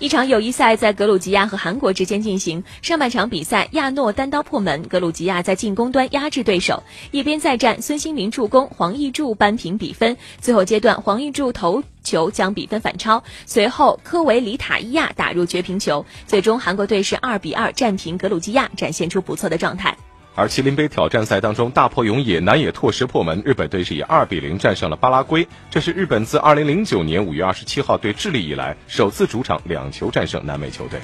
一场友谊赛在格鲁吉亚和韩国之间进行。上半场比赛，亚诺单刀破门，格鲁吉亚在进攻端压制对手。一边再战，孙兴民助攻，黄义柱扳平比分。最后阶段，黄义柱头球将比分反超，随后科维里塔伊亚打入绝平球。最终，韩国队是二比二战平格鲁吉亚，展现出不错的状态。而麒麟杯挑战赛当中，大破永野，南野拓实破门，日本队是以二比零战胜了巴拉圭。这是日本自二零零九年五月二十七号对智利以来首次主场两球战胜南美球队。